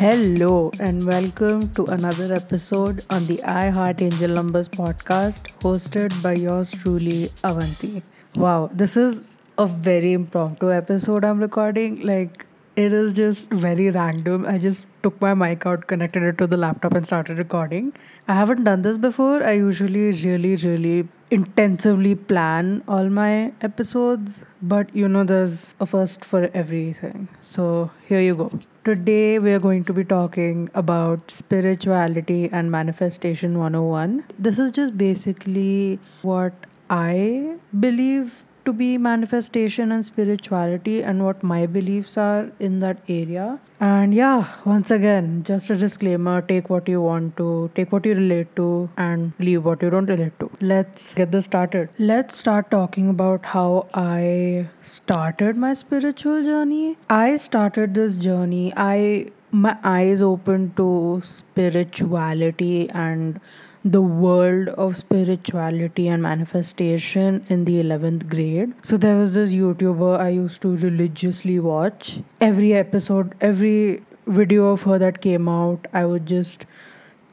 Hello, and welcome to another episode on the I Heart Angel Numbers podcast, hosted by yours truly, Avanti. Wow, this is a very impromptu episode I'm recording. Like, it is just very random. I just took my mic out, connected it to the laptop, and started recording. I haven't done this before. I usually really, really intensively plan all my episodes, but you know, there's a first for everything. So, here you go. Today, we are going to be talking about spirituality and manifestation 101. This is just basically what I believe to be manifestation and spirituality and what my beliefs are in that area. And yeah, once again, just a disclaimer take what you want to, take what you relate to, and leave what you don't relate to. Let's get this started. Let's start talking about how I started my spiritual journey. I started this journey, I my eyes opened to spirituality and the world of spirituality and manifestation in the 11th grade. So there was this YouTuber I used to religiously watch. Every episode, every video of her that came out, I would just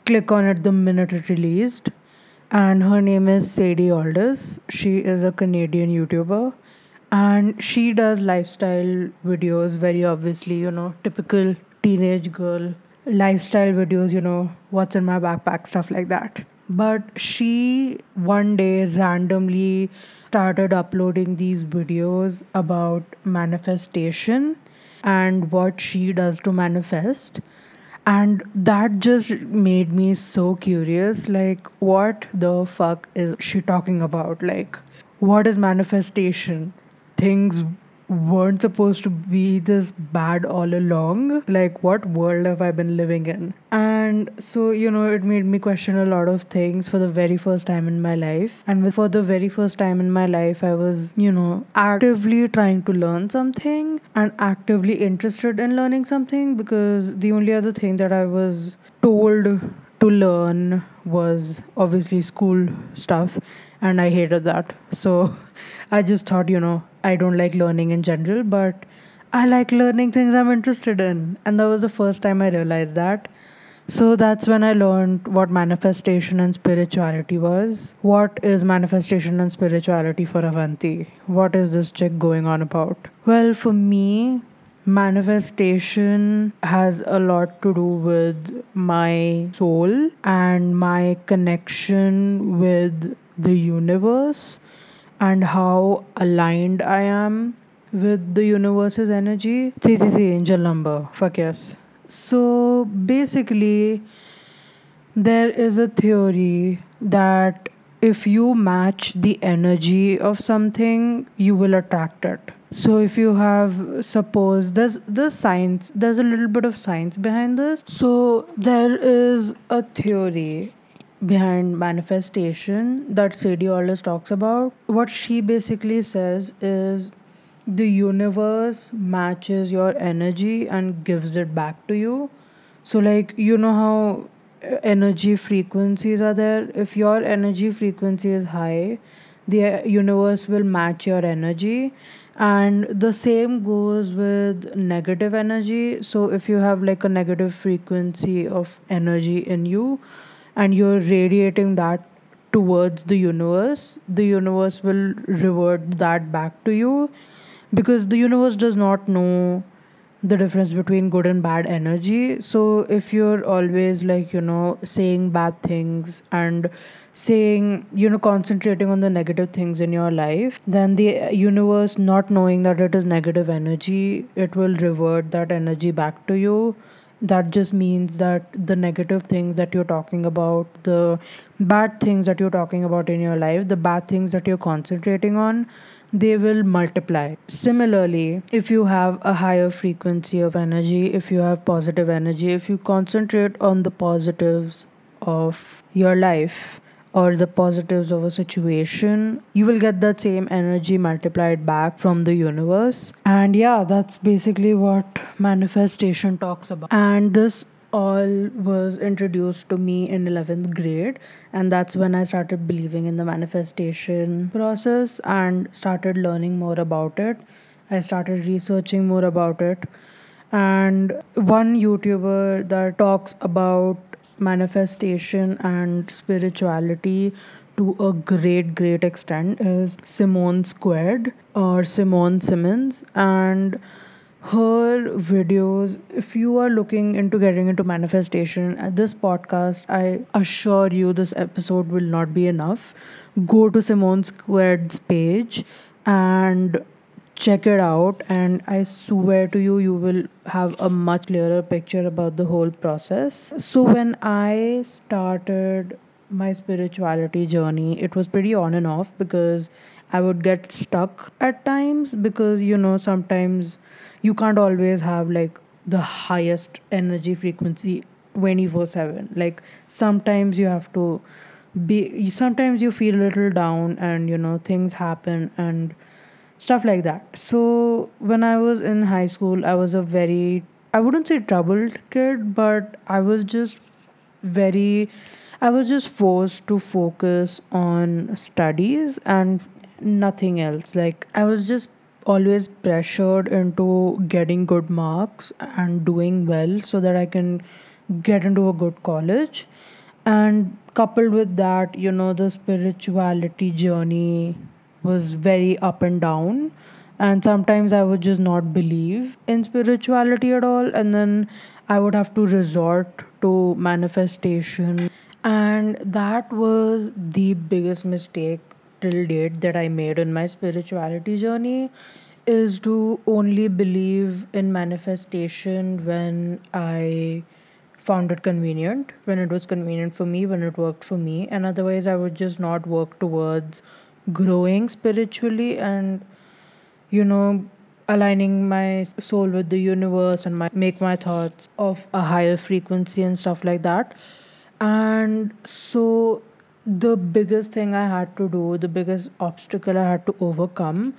click on it the minute it released. And her name is Sadie Aldous. She is a Canadian YouTuber and she does lifestyle videos very obviously, you know, typical teenage girl lifestyle videos, you know, what's in my backpack, stuff like that. But she one day randomly started uploading these videos about manifestation and what she does to manifest. And that just made me so curious like, what the fuck is she talking about? Like, what is manifestation? Things weren't supposed to be this bad all along. Like, what world have I been living in? And so, you know, it made me question a lot of things for the very first time in my life. And for the very first time in my life, I was, you know, actively trying to learn something and actively interested in learning something because the only other thing that I was told to learn was obviously school stuff and I hated that. So I just thought, you know, I don't like learning in general, but I like learning things I'm interested in. And that was the first time I realized that. So that's when I learned what manifestation and spirituality was. What is manifestation and spirituality for Avanti? What is this chick going on about? Well, for me, manifestation has a lot to do with my soul and my connection with the universe and how aligned I am with the universe's energy. 333 angel number. Fuck yes. So basically, there is a theory that if you match the energy of something, you will attract it. So if you have suppose there's the science there's a little bit of science behind this. So there is a theory behind manifestation that Sadie always talks about. What she basically says is the universe matches your energy and gives it back to you. So, like, you know how uh, energy frequencies are there? If your energy frequency is high, the uh, universe will match your energy. And the same goes with negative energy. So, if you have like a negative frequency of energy in you, and you're radiating that towards the universe, the universe will revert that back to you because the universe does not know the difference between good and bad energy. So, if you're always like, you know, saying bad things and saying, you know, concentrating on the negative things in your life, then the universe, not knowing that it is negative energy, it will revert that energy back to you that just means that the negative things that you're talking about, the bad things that you're talking about in your life, the bad things that you're concentrating on, they will multiply. Similarly, if you have a higher frequency of energy, if you have positive energy, if you concentrate on the positives of your life, or the positives of a situation, you will get that same energy multiplied back from the universe. And yeah, that's basically what manifestation talks about. And this all was introduced to me in 11th grade and that's when i started believing in the manifestation process and started learning more about it i started researching more about it and one YouTuber that talks about manifestation and spirituality to a great, great extent is Simone Squared or Simone Simmons. And her videos, if you are looking into getting into manifestation, at this podcast, I assure you this episode will not be enough. Go to Simone Squared's page and check it out and i swear to you you will have a much clearer picture about the whole process. So when i started my spirituality journey it was pretty on and off because i would get stuck at times because you know sometimes you can't always have like the highest energy frequency 24/7 like sometimes you have to be sometimes you feel a little down and you know things happen and stuff like that. So when I was in high school, I was a very I wouldn't say troubled kid, but I was just very I was just forced to focus on studies and nothing else. Like I was just always pressured into getting good marks and doing well so that I can get into a good college. And coupled with that, you know, the spirituality journey was very up and down. And sometimes i would just not believe in spirituality at all. And then i would have to resort to manifestation. And that was the biggest mistake till date that i made in my spirituality journey is to only believe in manifestation when i found it convenient when it was convenient for me when it worked for me. And otherwise i would just not work towards growing spiritually and you know aligning my soul with the universe and my make my thoughts of a higher frequency and stuff like that. And so the biggest thing i had to do the biggest obstacle i had to overcome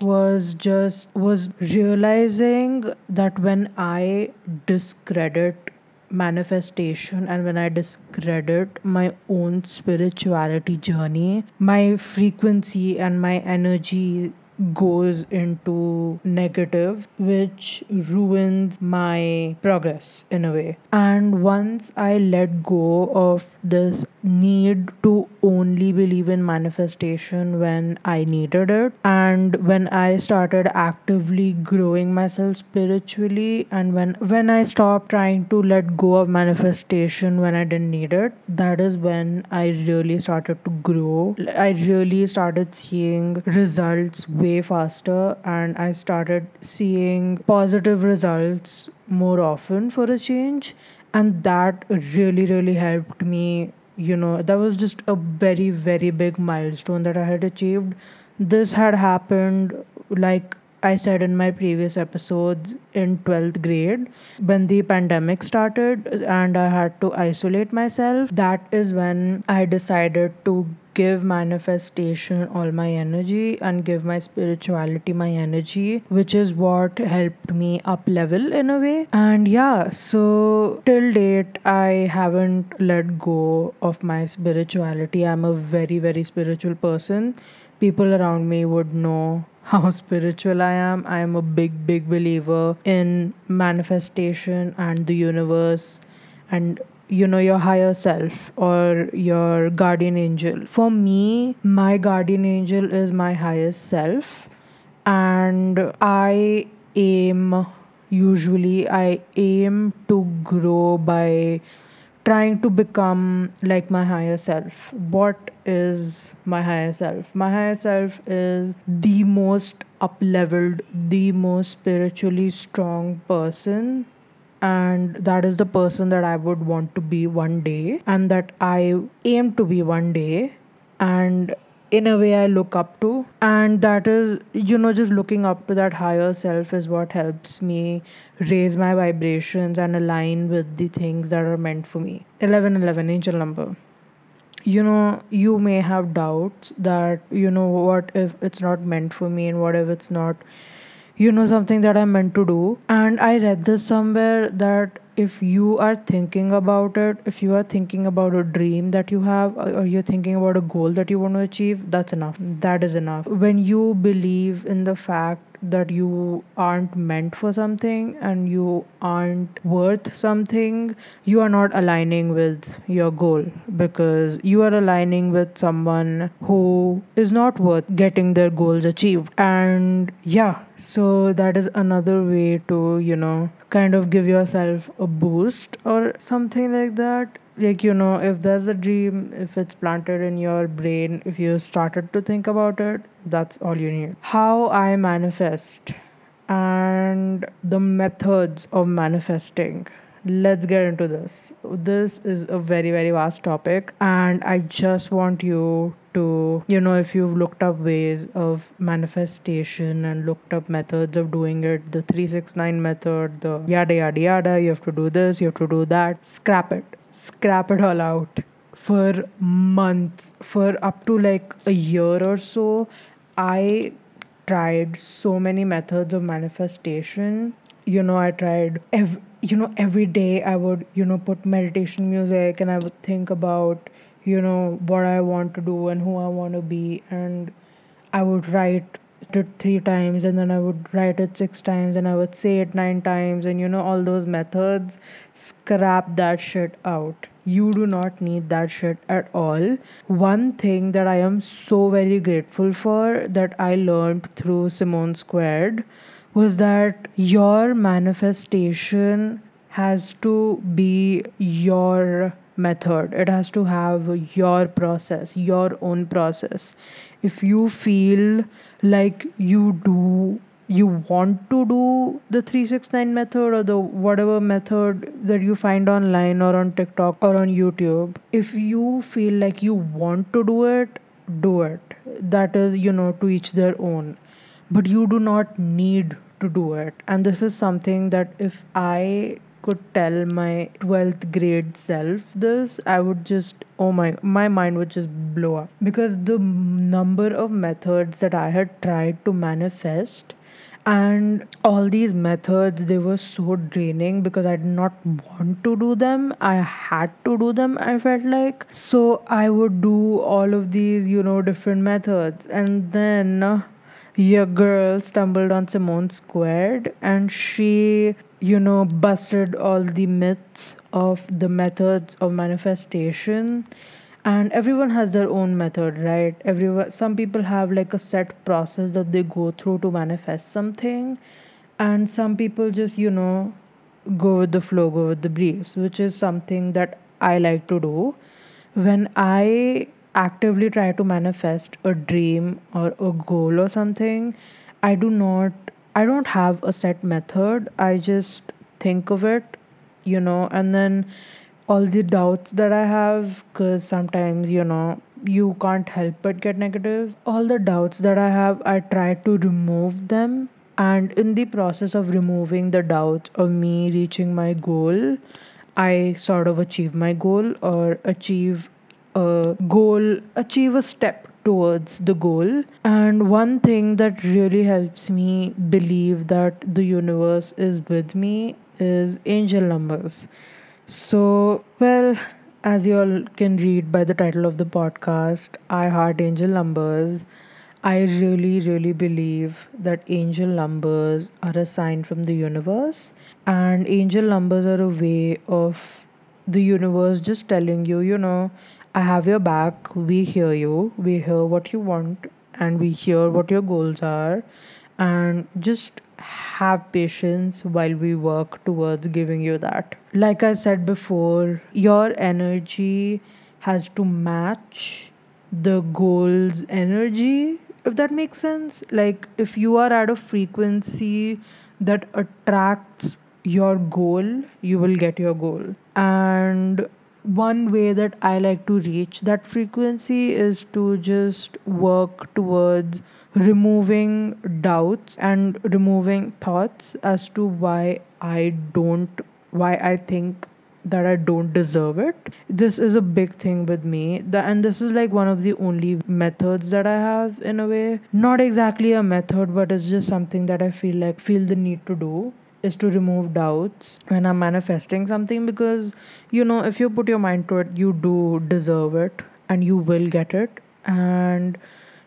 was just was realizing that when i discredit manifestation and when I discredit my own spirituality journey, my frequency and my energy goes into negative, which ruins my progress in a way. And once I let go of this need to only believe in manifestation when I needed it, and when I started actively growing myself spiritually, and when when I stopped trying to let go of manifestation when I didn't need it, that is when I really started to grow. I really started seeing results way faster and I started seeing positive results more often for a change and that really really helped me you know that was just a very very big milestone that I had achieved this had happened like I said in my previous episodes in 12th grade when the pandemic started and I had to isolate myself. That is when I decided to give manifestation all my energy and give my spirituality my energy which is what helped me up level in a way. And yeah so till date i haven't let go of my spirituality. I'm a very very spiritual person. People around me would know how spiritual I am. I am a big, big believer in manifestation and the universe and you know your higher self or your guardian angel. For me, my guardian angel is my highest self and I aim usually I aim to grow by trying to become like my higher self. What is my higher self? My higher self is the most up leveled, the most spiritually strong person. And that is the person that I would want to be one day, and that I aim to be one day. And in a way I look up to. And that is, you know, just looking up to that higher self is what helps me raise my vibrations and align with the things that are meant for me. 1111, angel number. You know, you may have doubts that, you know, what if it's not meant for me and what if it's not you know something that i'm meant to do? And i read this somewhere that if you are thinking about it if you are thinking about a dream that you have or you're thinking about a goal that you want to achieve that's enough. That is enough. When you believe in the fact that you aren't meant for something and you aren't worth something, you are not aligning with your goal because you are aligning with someone who is not worth getting their goals achieved. And yeah, so that is another way to, you know, kind of give yourself a boost or something like that like you know if there's a dream if it's planted in your brain if you started to think about it that's all you need. How i manifest and the methods of manifesting. Let's get into this. This is a very very vast topic and i just want you to you know if you've looked up ways of manifestation and looked up methods of doing it the 369 method the yada yada yada you have to do this you have to do that scrap it scrap it all out for months for up to like a year or so. I tried so many methods of manifestation. You know i tried ev- you know every day i would you know put meditation music and i would think about you know what i want to do and who i want to be. And i would write it three times and then I would write it six times and I would say it nine times and you know all those methods. Scrap that shit out. You do not need that shit at all. One thing that I am so very grateful for that I learned through Simone Squared was that your manifestation has to be your method. It has to have your process your own process. If you feel like you do you want to do the 369 method or the whatever method that you find online or on TikTok or on YouTube if you feel like you want to do it do it. That is you know to each their own. But you do not need to do it. And this is something that if i could tell my 12th grade self this i would just oh my my mind would just blow up. Because the number of methods that i had tried to manifest and all these methods they were so draining because i did not want to do them. I had to do them i felt like. So i would do all of these you know different methods. And then your girl stumbled on simone squared and she you know, busted all the myths of the methods of manifestation. And everyone has their own method, right? Everyone, some people have like a set process that they go through to manifest something, and some people just, you know, go with the flow, go with the breeze, which is something that I like to do. When I actively try to manifest a dream or a goal or something, I do not I don't have a set method. I just think of it, you know, and then all the doubts that I have, because sometimes, you know, you can't help but get negative. All the doubts that I have, I try to remove them. And in the process of removing the doubts of me reaching my goal, I sort of achieve my goal or achieve a goal, achieve a step towards the goal. And one thing that really helps me believe that the universe is with me is angel numbers. So, well, as you all can read by the title of the podcast, I Heart Angel Numbers. I really, really believe that angel numbers are a sign from the universe, and angel numbers are a way of the universe just telling you, you know, I have your back. We hear you. We hear what you want and we hear what your goals are. And just have patience while we work towards giving you that. Like I said before, your energy has to match the goal's energy, if that makes sense. Like, if you are at a frequency that attracts your goal, you will get your goal. And one way that I like to reach that frequency is to just work towards removing doubts and removing thoughts as to why I don't, why I think that I don't deserve it. This is a big thing with me. The, and this is like one of the only methods that I have in a way. Not exactly a method, but it's just something that I feel like feel the need to do is to remove doubts when I'm manifesting something because you know if you put your mind to it you do deserve it and you will get it. And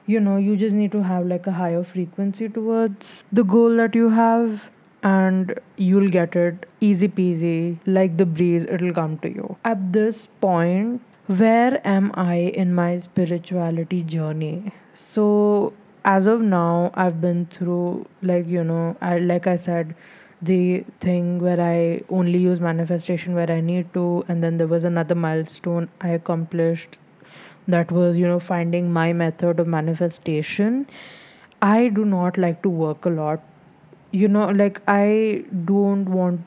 you know you just need to have like a higher frequency towards the goal that you have and you'll get it easy peasy like the breeze it'll come to you. At this point where am i in my spirituality journey? So as of now i've been through like you know i like i said the thing where i only use manifestation where i need to and then there was another milestone i accomplished that was you know finding my method of manifestation. I do not like to work a lot. You know like i don't want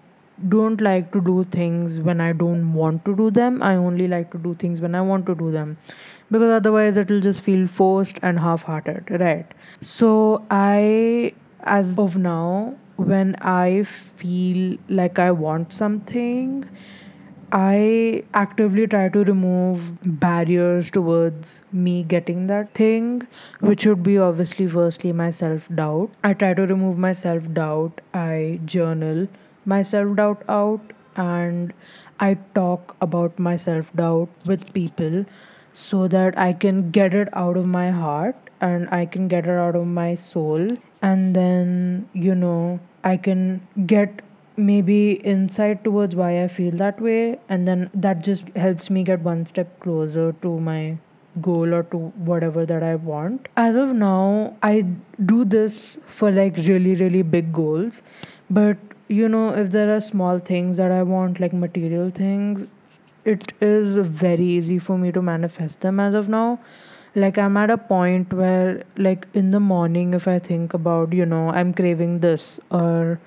don't like to do things when i don't want to do them. I only like to do things when i want to do them because otherwise it'll just feel forced and half-hearted right? So i as of now when i feel like i want something I actively try to remove barriers towards me getting that thing, which would be obviously, firstly, my self doubt. I try to remove my self doubt. I journal my self doubt out and I talk about my self doubt with people so that I can get it out of my heart and I can get it out of my soul. And then, you know, I can get maybe insight towards why I feel that way, and then that just helps me get one step closer to my goal or to whatever that I want. As of now, I do this for like really, really big goals, but you know, if there are small things that I want, like material things, it is very easy for me to manifest them as of now like i'm at a point where like in the morning if i think about you know i'm craving this or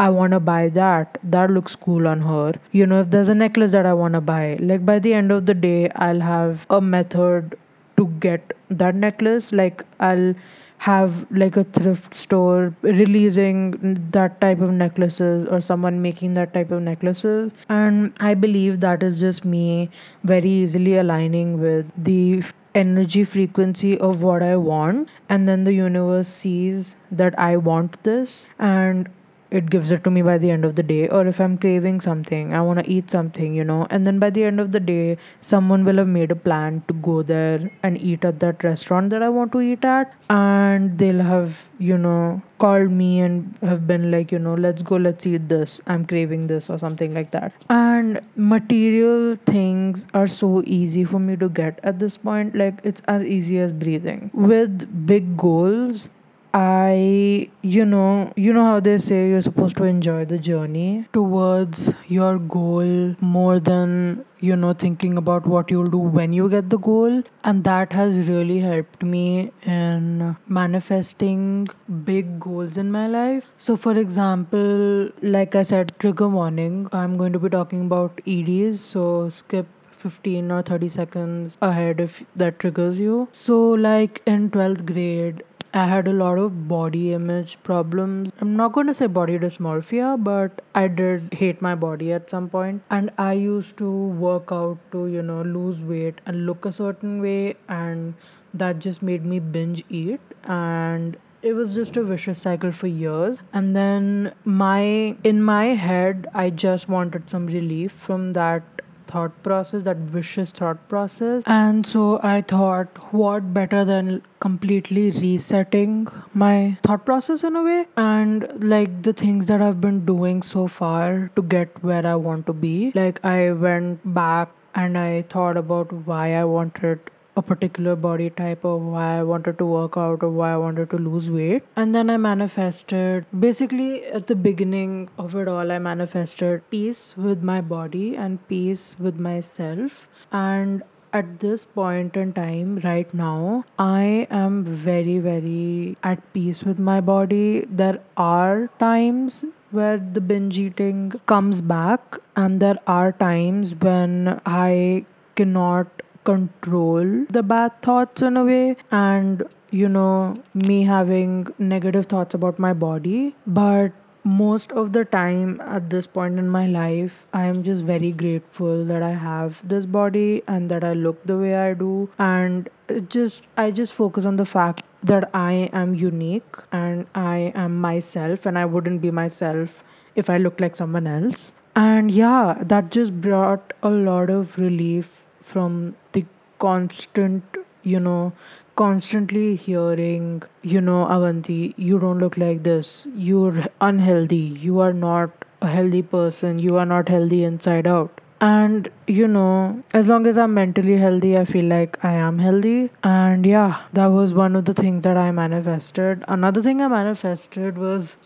I want to buy that. That looks cool on her. You know, if there's a necklace that I want to buy, like by the end of the day, I'll have a method to get that necklace. Like, I'll have like a thrift store releasing that type of necklaces or someone making that type of necklaces and i believe that is just me very easily aligning with the energy frequency of what i want and then the universe sees that i want this and it gives it to me by the end of the day. Or if i'm craving something i want to eat something you know. And then by the end of the day someone will have made a plan to go there and eat at that restaurant that i want to eat at. And they'll have you know called me and have been like you know let's go let's eat this. I'm craving this or something like that. And material things are so easy for me to get at this point. Like it's as easy as breathing. With big goals I, you know, you know how they say you're supposed to enjoy the journey towards your goal more than, you know, thinking about what you'll do when you get the goal. And that has really helped me in manifesting big goals in my life. So, for example, like I said, trigger warning, I'm going to be talking about EDs. So, skip 15 or 30 seconds ahead if that triggers you. So, like in 12th grade, I had a lot of body image problems. I'm not going to say body dysmorphia, but I did hate my body at some point. And I used to work out to, you know, lose weight and look a certain way. And that just made me binge eat. And it was just a vicious cycle for years and then my in my head i just wanted some relief from that thought process, that vicious thought process. And so I thought, what better than completely resetting my thought process in a way and like the things that I've been doing so far to get where I want to be. Like I went back and I thought about why I wanted a particular body type or why I wanted to work out or why I wanted to lose weight. And then I manifested basically at the beginning of it all, I manifested peace with my body and peace with myself. And at this point in time, right now, I am very, very at peace with my body. There are times where the binge eating comes back, and there are times when I cannot control the bad thoughts in a way and you know me having negative thoughts about my body. But most of the time at this point in my life i am just very grateful that i have this body and that i look the way i do. And just i just focus on the fact that i am unique and i am myself and i wouldn't be myself if i looked like someone else. And yeah that just brought a lot of relief from the constant, you know, constantly hearing, you know, Avanti, you don't look like this. You're unhealthy. You are not a healthy person. You are not healthy inside out. And you know, as long as I'm mentally healthy, I feel like I am healthy. And yeah, that was one of the things that I manifested. Another thing I manifested was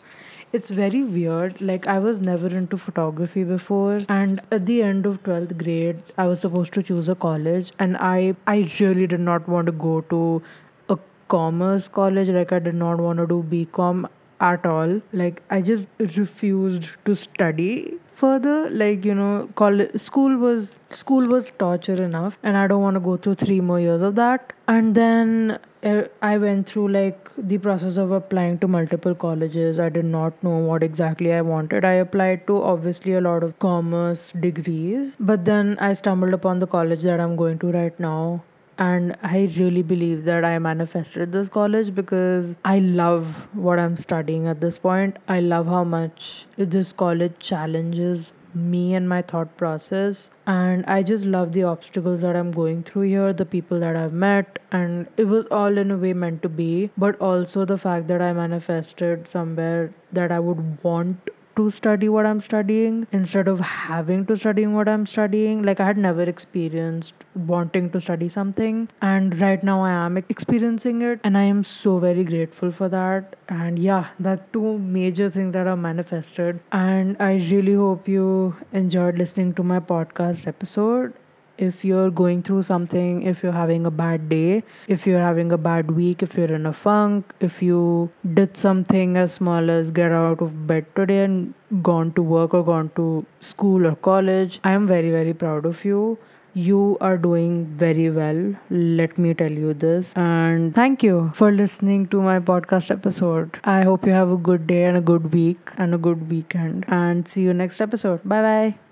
it's very weird. Like, I was never into photography before, and at the end of 12th grade, I was supposed to choose a college, and I, I really did not want to go to a commerce college. Like, I did not want to do BCom at all. Like, I just refused to study further like you know college school was school was torture enough and i don't want to go through 3 more years of that and then I went through like the process of applying to multiple colleges. I did not know what exactly I wanted. I applied to obviously a lot of commerce degrees, but then I stumbled upon the college that I'm going to right now. And I really believe that I manifested this college because I love what I'm studying at this point. I love how much this college challenges me and my thought process. And I just love the obstacles that I'm going through here, the people that I've met, and it was all in a way meant to be. But also the fact that I manifested somewhere that I would want to study what I'm studying instead of having to study what I'm studying. Like I had never experienced wanting to study something and right now I am experiencing it and I am so very grateful for that. And yeah, that two major things that are manifested. And I really hope you enjoyed listening to my podcast episode if you're going through something, if you're having a bad day, if you're having a bad week, if you're in a funk, if you did something as small as get out of bed today and gone to work or gone to school or college, I am very, very proud of you. You are doing very well. Let me tell you this. And thank you for listening to my podcast episode. I hope you have a good day and a good week and a good weekend. And see you next episode. Bye bye.